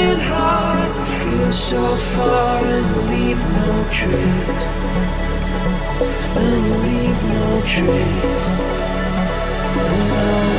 been hard to feel so far and leave no trace. And leave no trace. When I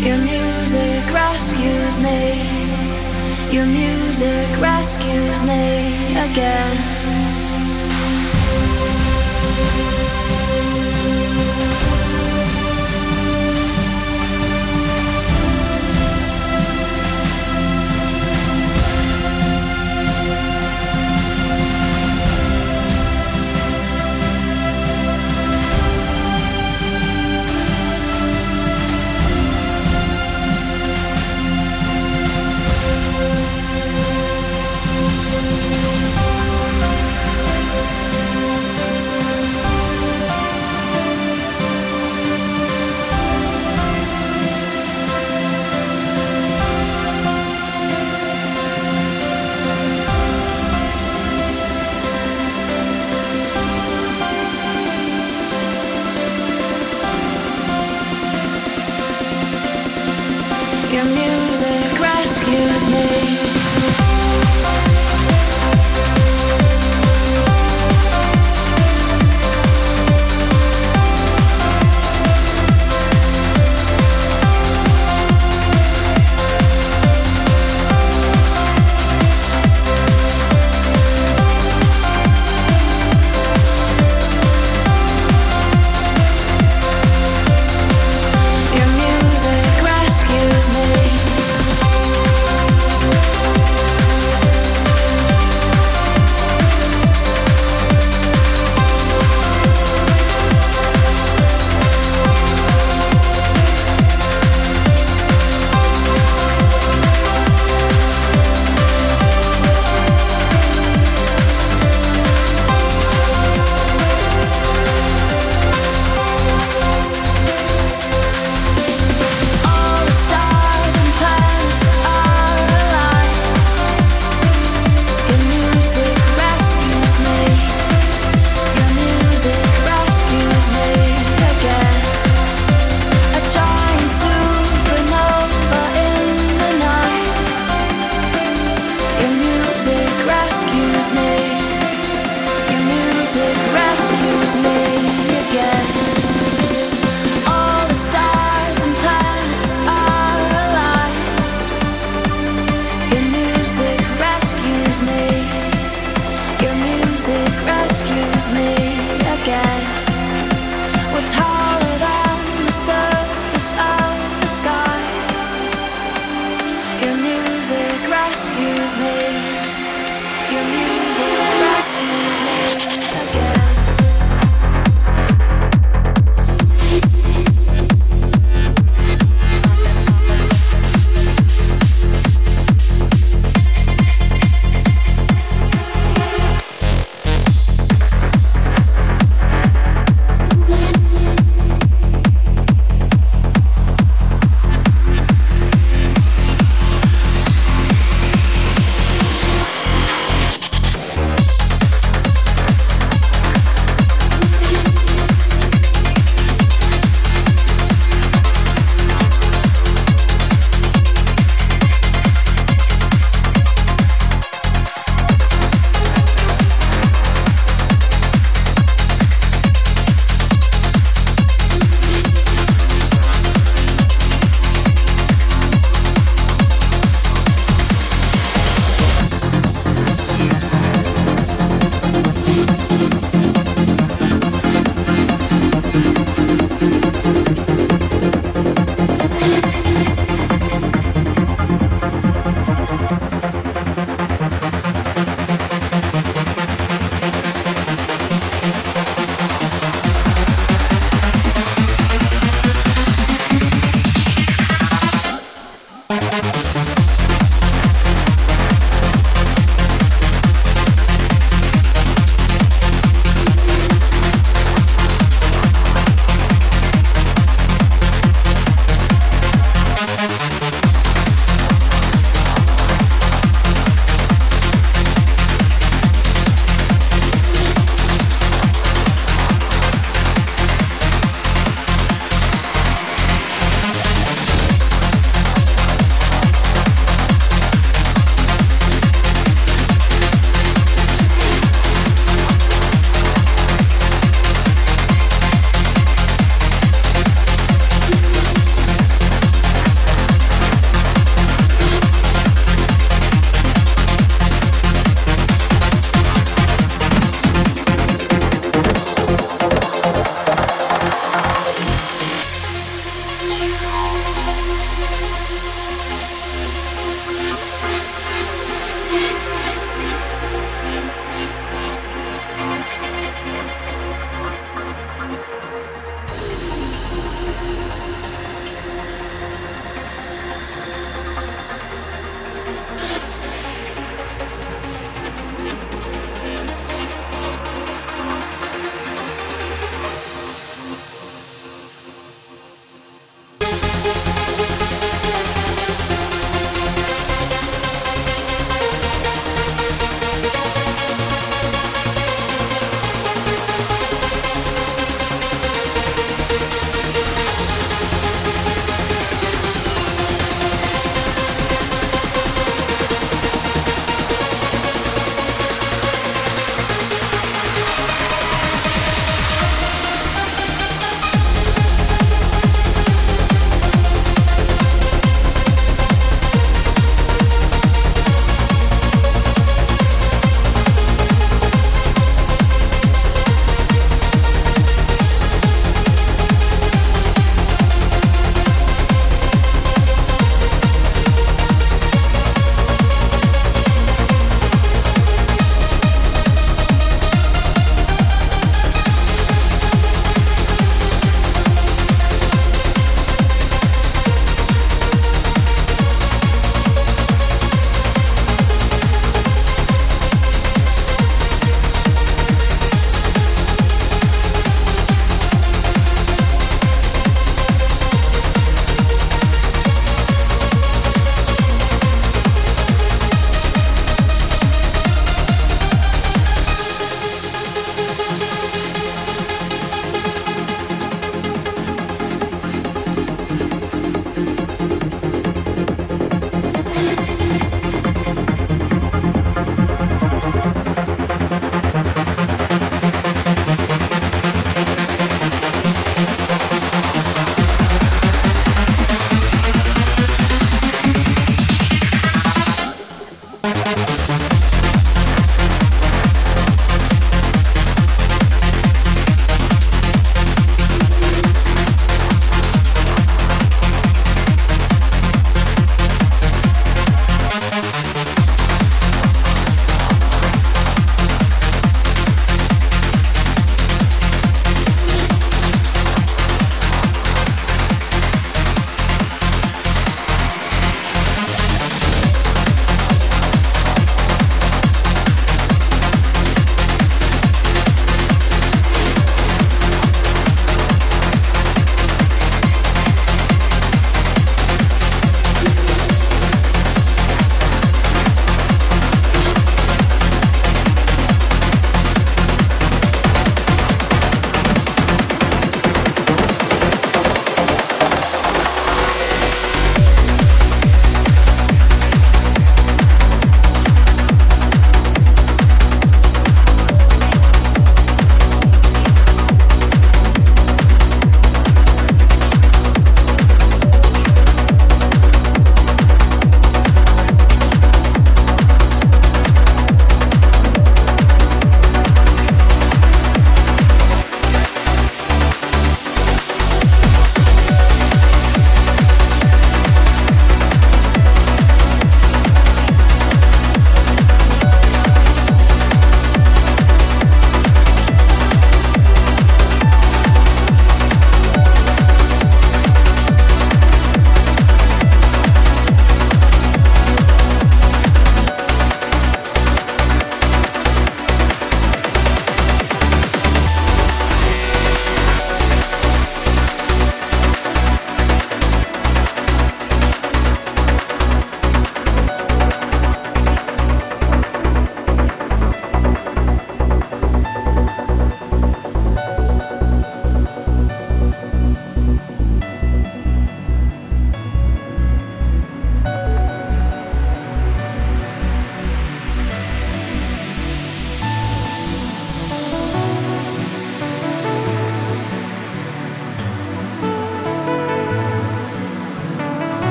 Your music rescues me. Your music rescues me again.